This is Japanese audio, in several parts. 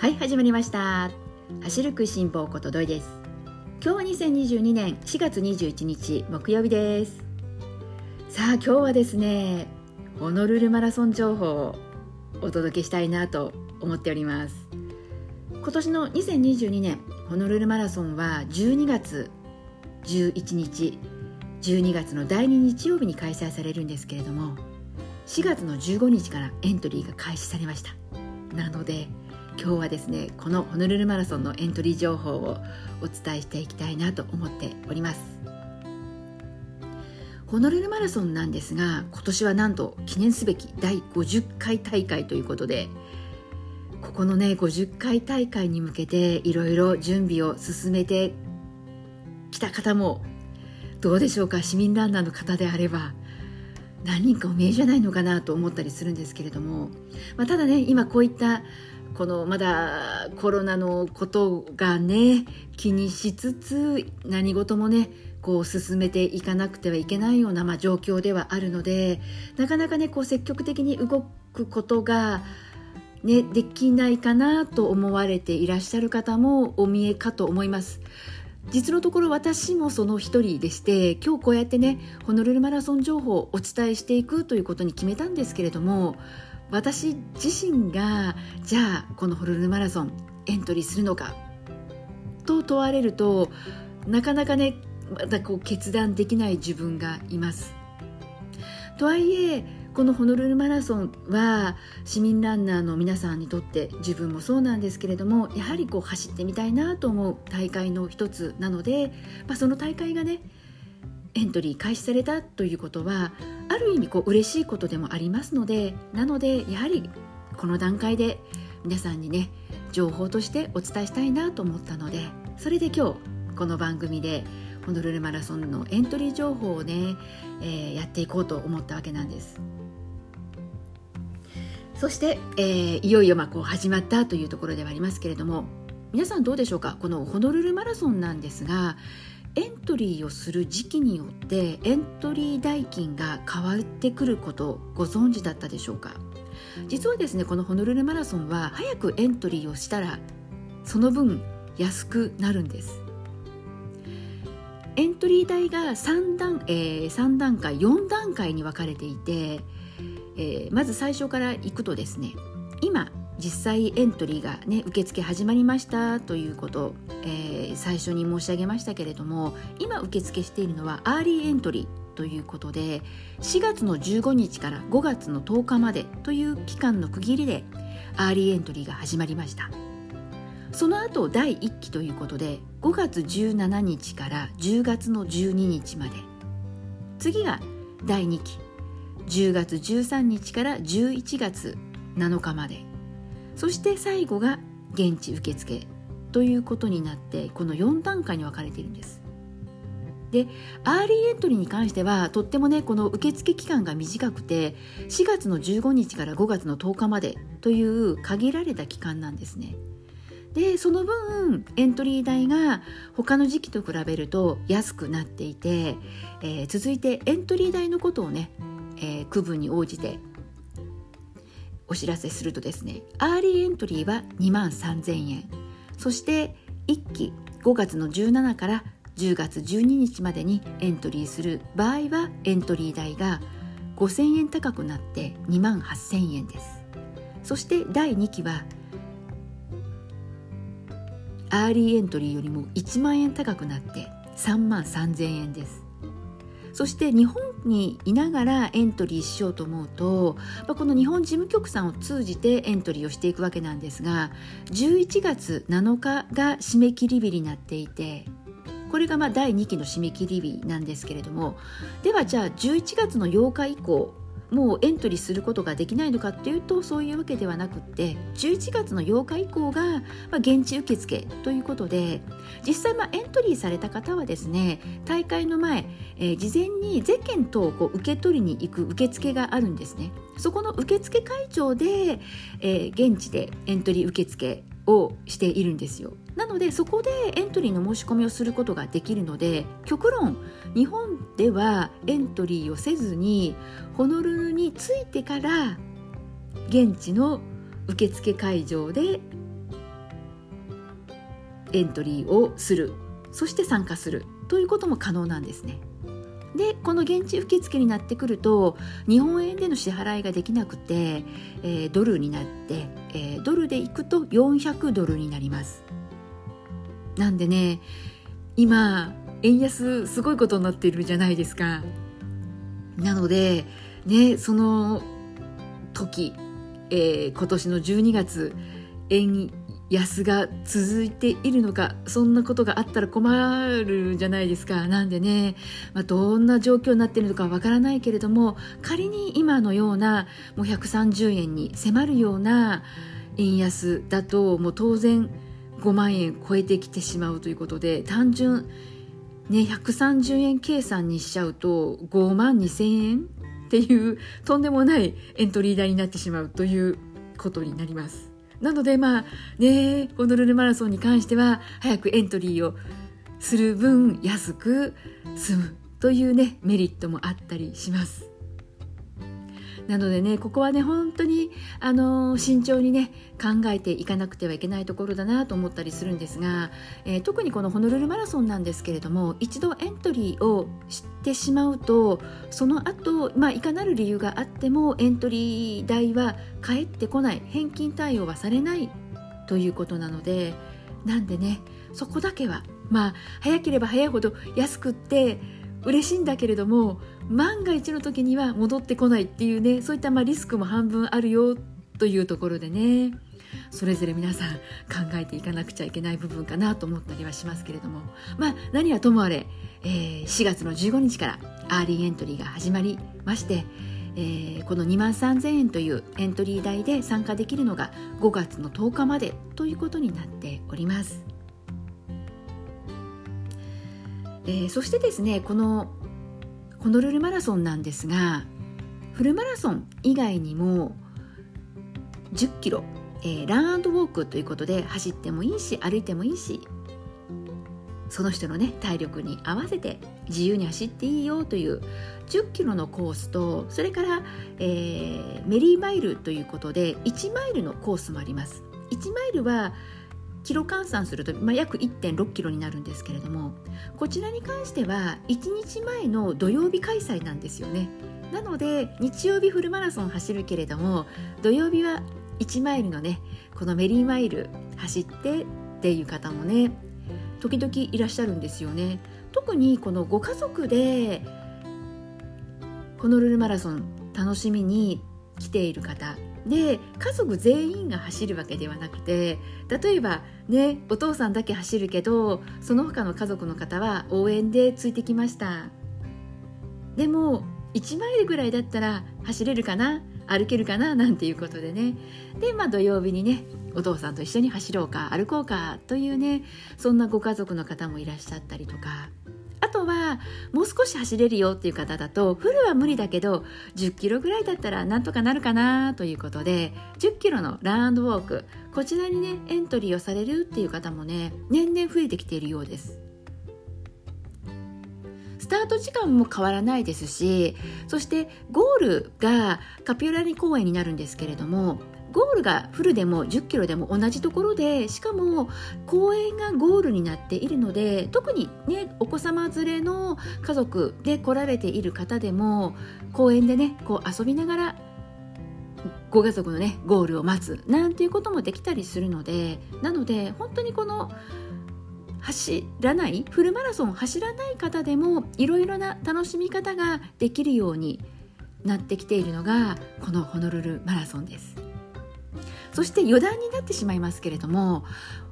はい始まりました。走る食いしん坊ことどいです。今日は2022年4月21日木曜日です。さあ今日はですねホノルルマラソン情報をお届けしたいなと思っております。今年の2022年ホノルルマラソンは12月11日12月の第2日曜日に開催されるんですけれども4月の15日からエントリーが開始されました。なので今日はですねこのホノルルマラソンのエントリー情報をお伝えしていきたいなと思っております。ホノルルマラソンなんですが今年はなんと記念すべき第50回大会ということでここのね50回大会に向けていろいろ準備を進めてきた方もどうでしょうか市民ランナーの方であれば何人かお見えじゃないのかなと思ったりするんですけれども、まあ、ただね今こういったこのまだコロナのことがね気にしつつ何事もねこう進めていかなくてはいけないような、まあ、状況ではあるのでなかなかねこう積極的に動くことが、ね、できないかなと思われていらっしゃる方もお見えかと思います。実のところ私もその一人でして今日こうやってねホノルルマラソン情報をお伝えしていくということに決めたんですけれども私自身がじゃあこのホルルマラソンエントリーするのかと問われるとなかなかねまだこう決断できない自分がいます。とはいえこのホノルルマラソンは市民ランナーの皆さんにとって自分もそうなんですけれどもやはりこう走ってみたいなと思う大会の一つなので、まあ、その大会がねエントリー開始されたということはある意味こう嬉しいことでもありますのでなのでやはりこの段階で皆さんにね情報としてお伝えしたいなと思ったのでそれで今日この番組でホノルルマラソンのエントリー情報をね、えー、やっていこうと思ったわけなんです。そして、えー、いよいよまあこう始まったというところではありますけれども皆さんどうでしょうか？このホノルルマラソンなんですがエントリーをする時期によってエントリー代金が変わってくることご存知だったでしょうか？実はですねこのホノルルマラソンは早くエントリーをしたらその分安くなるんです。エントリー代が3段,、えー、3段階4段階に分かれていて、えー、まず最初からいくとですね今実際エントリーがね受付始まりましたということ、えー、最初に申し上げましたけれども今受付しているのはアーリーエントリーということで4月の15日から5月の10日までという期間の区切りでアーリーエントリーが始まりました。その後第1期ということで5月17日から10月の12日まで。次が第2期。10月13日から11月7日まで。そして最後が現地受付ということになってこの4段階に分かれているんです。でアーリーエントリーに関してはとってもねこの受付期間が短くて4月の15日から5月の10日までという限られた期間なんですね。でその分エントリー代が他の時期と比べると安くなっていて、えー、続いてエントリー代のことをね、えー、区分に応じてお知らせするとですねアーリーエントリーは2万3000円。そして1期5月の17から10月12日までにエントリーする場合はエントリー代が5000円高くなって2万8000円です。そして第2期はアーリーエントリーよりも1万円高くなって3万3000円です。そして日本にいながらエントリーしようと思うと、まあ、この日本事務局さんを通じてエントリーをしていくわけなんですが11月7日が締め切り日になっていてこれがまあ第2期の締め切り日なんですけれどもではじゃあ11月の8日以降もうエントリーすることができないのかっていうとそういうわけではなくって11月の8日以降が、まあ、現地受付ということで実際まあエントリーされた方はですね大会の前、えー、事前にゼッケン等をこう受け取りに行く受付があるんですね。そこの受付会場で、えー、現地でエントリー受付をしているんですよ。なのでそこでエントリーの申し込みをすることができるので極論日本ではエントリーをせずにホノルルに着いてから現地の受付会場でエントリーをする。そして参加する。ということも可能なんですね。でこの現地受付になってくると日本円での支払いができなくて、えー、ドルになって、えー、ドルで行くと400ドルになります。なんでね今円安すごいことになっているじゃないですか。なのでねその時、えー、今年の12月円安が続いているのかそんなことがあったら困るじゃないですかなんでね、まあ、どんな状況になっているのかわからないけれども仮に今のようなもう130円に迫るような円安だともう当然5万円超えてきてしまうということで単純ね130円計算にしちゃうと5万2千円っていうとんでもないエントリー代になってしまうということになります。なのでまあねホノルルマラソンに関しては早くエントリーをする分安く済むというねメリットもあったりします。なのでねここはね本当にあの慎重にね考えていかなくてはいけないところだなと思ったりするんですが、えー、特にこのホノルルマラソンなんですけれども一度エントリーをしてしまうとその後、まあいかなる理由があってもエントリー代は返ってこない返金対応はされないということなのでなんでねそこだけはまあ早ければ早いほど安くって嬉しいんだけれども万が一の時には戻ってこないっていうねそういったまあリスクも半分あるよというところでねそれぞれ皆さん考えていかなくちゃいけない部分かなと思ったりはしますけれどもまあ何はともあれ、えー、4月の15日からアーリーエントリーが始まりまして、えー、この2万3000円というエントリー代で参加できるのが5月の10日までということになっております。えー、そしてですねこのホノルルマラソンなんですがフルマラソン以外にも10キロ、えー、ランウォークということで走ってもいいし歩いてもいいしその人のね体力に合わせて自由に走っていいよという10キロのコースとそれから、えー、メリーマイルということで1マイルのコースもあります。1マイルはキロ換算すると、まあ、約1.6キロになるんですけれどもこちらに関しては1日前の土曜日開催なんですよね。なので日曜日フルマラソン走るけれども土曜日は1マイルのねこのメリーマイル走ってっていう方もね時々いらっしゃるんですよね。特にこのご家族でホノルルマラソン楽しみに来ている方で家族全員が走るわけではなくて例えばねお父さんだけ走るけどその他の家族の方は応援でついてきました。でも1マイルぐらいだったら走れるかな？歩けるかな？なんていうことでね。でまあ土曜日にねお父さんと一緒に走ろうか歩こうかというねそんなご家族の方もいらっしゃったりとか。とはもう少し走れるよっていう方だとフルは無理だけど10キロぐらいだったらなんとかなるかなということで10キロのランドウォークこちらにねエントリーをされるっていう方もね年々増えてきているようです。スタート時間も変わらないですしそしてゴールがカピオラリ公園になるんですけれどもゴールがフルでも10キロでも同じところでしかも公園がゴールになっているので特にねお子様連れの家族で来られている方でも公園でねこう遊びながらご家族のねゴールを待つなんていうこともできたりするのでなので本当にこの走らないフルマラソン走らない方でもいろいろな楽しみ方ができるようになってきているのがこのホノルルマラソンです。そして余談になってしまいますけれども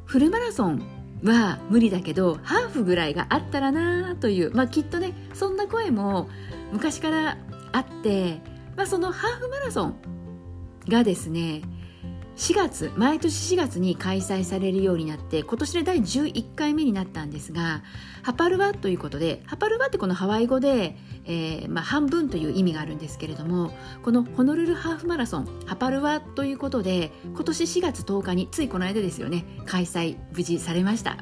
フルマラソンは無理だけどハーフぐらいがあったらなという、まあ、きっとねそんな声も昔からあって、まあ、そのハーフマラソンがですね4月毎年4月に開催されるようになって今年で第11回目になったんですがハパルワということでハパルワってこのハワイ語で、えーまあ、半分という意味があるんですけれどもこのホノルルハーフマラソンハパルワということで今年4月10日についこの間ですよね開催無事されました。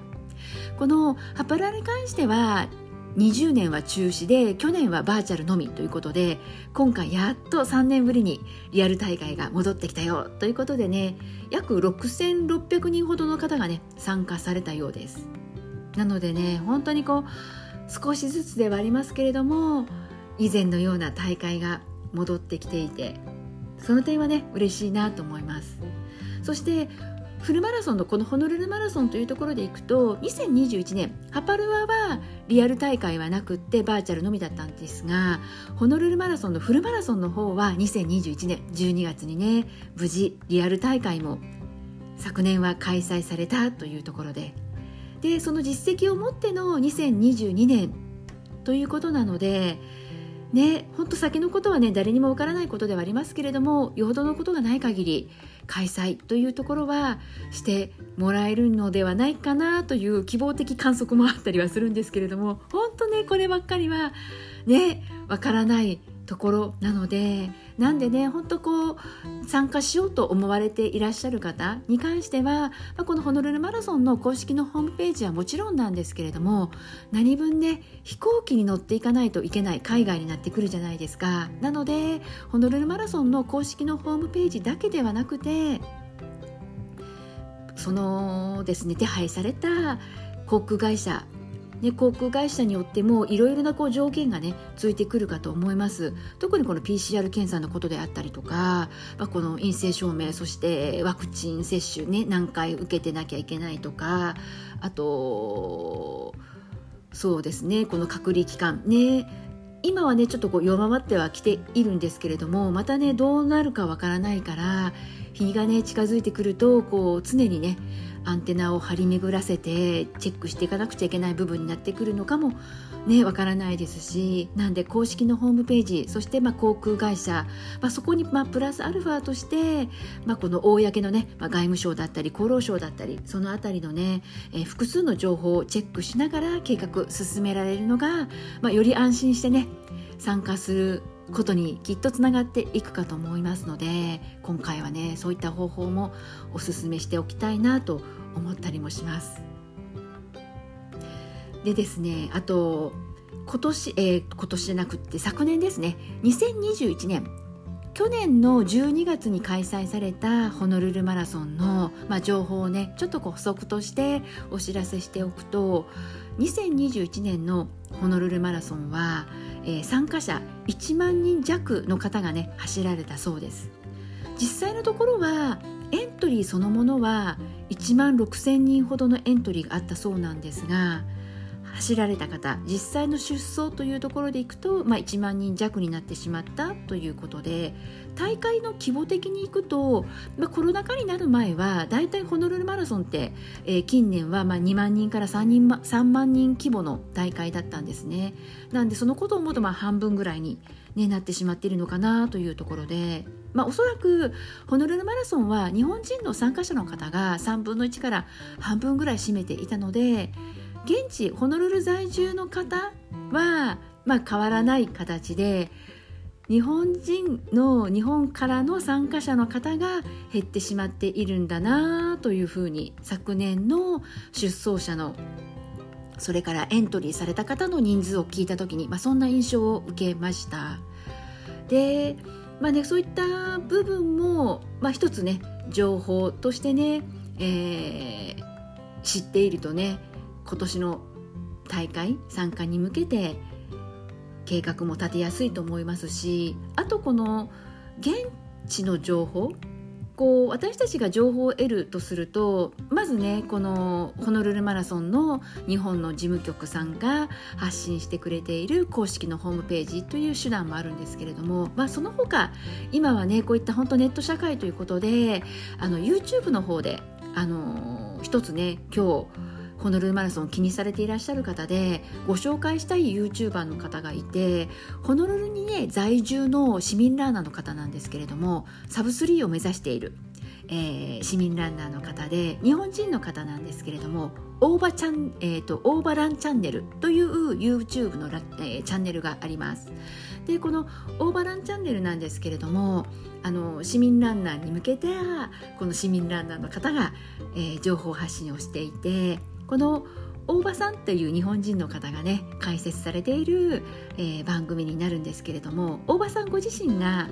このハパルワに関しては20年は中止で去年はバーチャルのみということで今回やっと3年ぶりにリアル大会が戻ってきたよということでね約6600人ほどの方がね参加されたようです。なのでね本当にこう少しずつではありますけれども以前のような大会が戻ってきていてその点はね嬉しいなと思います。そしてフルマラソンのこのホノルルマラソンというところでいくと2021年ハパルアはリアル大会はなくってバーチャルのみだったんですがホノルルマラソンのフルマラソンの方は2021年12月にね無事リアル大会も昨年は開催されたというところで。でその実績を持っての2022年ということなのでね本当先のことはね誰にもわからないことではありますけれどもよほどのことがない限り開催というところはしてもらえるのではないかなという希望的観測もあったりはするんですけれども本当ねこればっかりはねわからないところなのでなんでね本当こう参加しようと思われていらっしゃる方に関しては、まあ、このホノルルマラソンの公式のホームページはもちろんなんですけれども何分ね飛行機に乗っていかないといけない海外になってくるじゃないですか。なのでホノルルマラソンの公式のホームページだけではなくてそのですね手配された航空会社ね、航空会社によってもいろいろなこう条件がねついてくるかと思います。特にこの PCR 検査のことであったりとか、まあ、この陰性証明そしてワクチン接種ね何回受けてなきゃいけないとかあとそうですねこの隔離期間ね今はねちょっとこう弱まってはきているんですけれどもまたねどうなるかわからないから日がね近づいてくるとこう常にねアンテナを張り巡らせてチェックしていかなくちゃいけない部分になってくるのかもねわからないですしなんで公式のホームページそしてまあ航空会社、まあ、そこにまあプラスアルファとして、まあ、この公のね、まあ、外務省だったり厚労省だったりその辺りのね、えー、複数の情報をチェックしながら計画進められるのが、まあ、より安心してね参加することにきっとつながっていくかと思いますので今回はねそういった方法もおすすめしておきたいなと思ったりもします。でですねあと今年、えー、今年じゃなくって昨年ですね。2021年。去年の12月に開催されたホノルルマラソンの、まあ、情報をねちょっと補足としてお知らせしておくと2021年のホノルルマラソンは、えー、参加者1万人弱の方がね走られたそうです。実際のところはエントリーそのものは1万6000人ほどのエントリーがあったそうなんですが走られた方実際の出走というところでいくと、まあ、1万人弱になってしまったということで大会の規模的にいくと、まあ、コロナ禍になる前はだいたいホノルルマラソンって、えー、近年はまあ2万人から3人、ま3万人規模の大会だったんですね。なんでそのことを思うとまあ半分ぐらいに、ね、なってしまっているのかなというところで、まあ、おそらくホノルルマラソンは日本人の参加者の方が3分の1から半分ぐらい占めていたので現地ホノルル在住の方は、まあ、変わらない形で日本人の日本からの参加者の方が減ってしまっているんだなというふうに昨年の出走者のそれからエントリーされた方の人数を聞いた時に、まあ、そんな印象を受けました。で、まあね、そういった部分も、まあ、一つね情報としてね、えー、知っているとね今年の大会参加に向けて計画も立てやすいと思いますしあとこの現地の情報こう私たちが情報を得るとするとまずねこのホノルルマラソンの日本の事務局さんが発信してくれている公式のホームページという手段もあるんですけれども、まあ、その他今はねこういった本当ネット社会ということであの YouTube の方であの一つね今日ホノルルマラソン気にされていらっしゃる方でご紹介したい YouTuber の方がいてホノルルにね在住の市民ランナーの方なんですけれどもサブ3を目指している、えー、市民ランナーの方で日本人の方なんですけれどもオーバチャン、えーと、オーバランチャンネルという YouTube のラ、えー、チャンネルがあります。でこのオーバランチャンネルなんですけれどもあの市民ランナーに向けてこの市民ランナーの方が、えー、情報発信をしていてこの大場さんという日本人の方がね解説されている、えー、番組になるんですけれども大場さんご自身が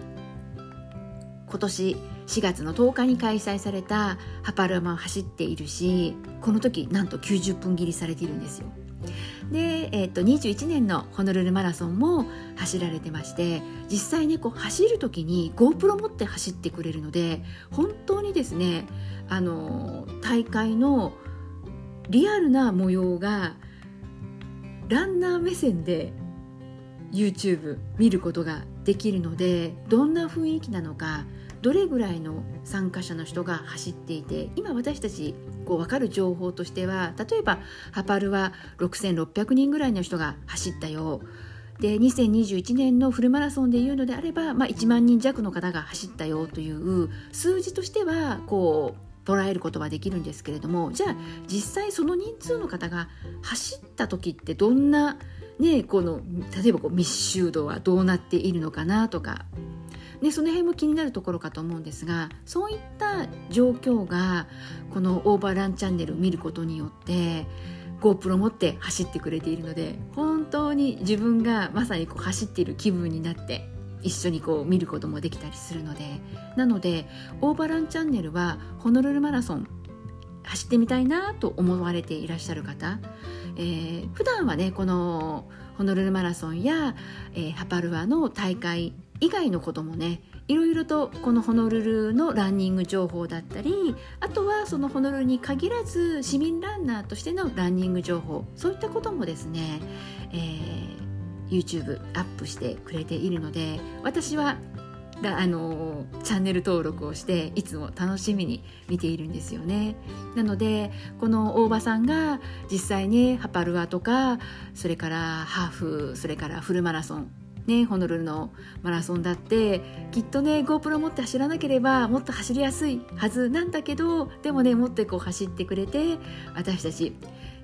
今年4月の10日に開催されたハパルマを走っているしこの時なんと90分切りされているんですよ。で、えー、と21年のホノルルマラソンも走られてまして実際ねこう走る時に GoPro 持って走ってくれるので本当にですねあの大会のリアルな模様がランナー目線で YouTube 見ることができるのでどんな雰囲気なのかどれぐらいの参加者の人が走っていて今私たちこう分かる情報としては例えばハパルは6600人ぐらいの人が走ったよ。で2021年のフルマラソンでいうのであれば、まあ、1万人弱の方が走ったよという数字としてはこう捉えることはできるんですけれどもじゃあ実際その人数の方が走った時ってどんな、ね、この例えばこう密集度はどうなっているのかなとかね、その辺も気になるところかと思うんですがそういった状況がこのオーバーランチャンネルを見ることによって GoPro 持って走ってくれているので本当に自分がまさにこう走っている気分になって一緒にこう見ることもできたりするのでなのでオーバーランチャンネルはホノルルマラソン走ってみたいなと思われていらっしゃる方、えー、普段はねこのホノルルマラソンや、えー、ハパルアの大会以外のこともねいろいろとこのホノルルのランニング情報だったりあとはそのホノルルに限らず市民ランナーとしてのランニング情報そういったこともですね、えー、YouTube アップしてくれているので私はあのチャンネル登録をしていつも楽しみに見ているんですよね。なのでこの大場さんが実際にハパルアとかそれからハーフそれからフルマラソンね、ホノルルのマラソンだってきっとね GoPro 持って走らなければもっと走りやすいはずなんだけどでもね持ってこう走ってくれて私たち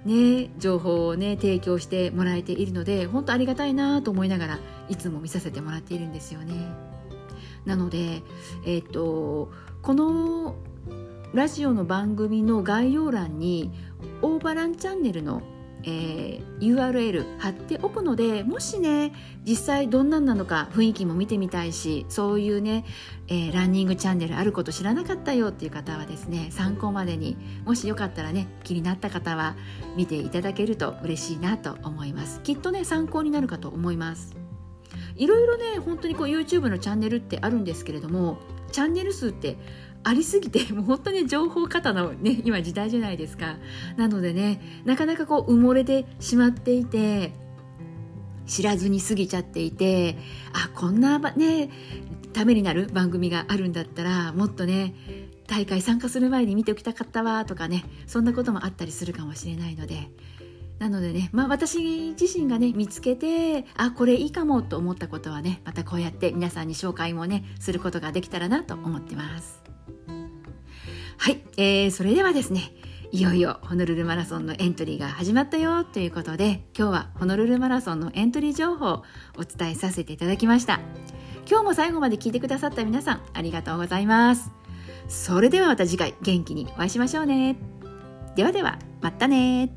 ね情報をね提供してもらえているので本当ありがたいなと思いながらいつも見させてもらっているんですよね。なので、えーとこのラジオの番組の概要欄にオーバランチャンネルのえー、URL 貼っておくのでもしね実際どんなんなのか雰囲気も見てみたいしそういうね、えー、ランニングチャンネルあること知らなかったよっていう方はですね参考までにもしよかったらね気になった方は見ていただけると嬉しいなと思います。きっとね参考になるかと思います。いろいろね本当にこう YouTube のチャンネルってあるんですけれどもチャンネル数ってありすぎて もう本当に情報過多の、ね、今時代じゃないですかなのでねなかなかこう埋もれてしまっていて知らずに過ぎちゃっていてあこんなねためになる番組があるんだったらもっとね大会参加する前に見ておきたかったわとかねそんなこともあったりするかもしれないのでなのでね、まあ、私自身がね見つけてあこれいいかもと思ったことはねまたこうやって皆さんに紹介もねすることができたらなと思ってます。はい、えー、それではですねいよいよホノルルマラソンのエントリーが始まったよということで今日はホノルルマラソンのエントリー情報をお伝えさせていただきました。今日も最後まで聞いてくださった皆さんありがとうございます。それではまた次回元気にお会いしましょうね。ではではまたね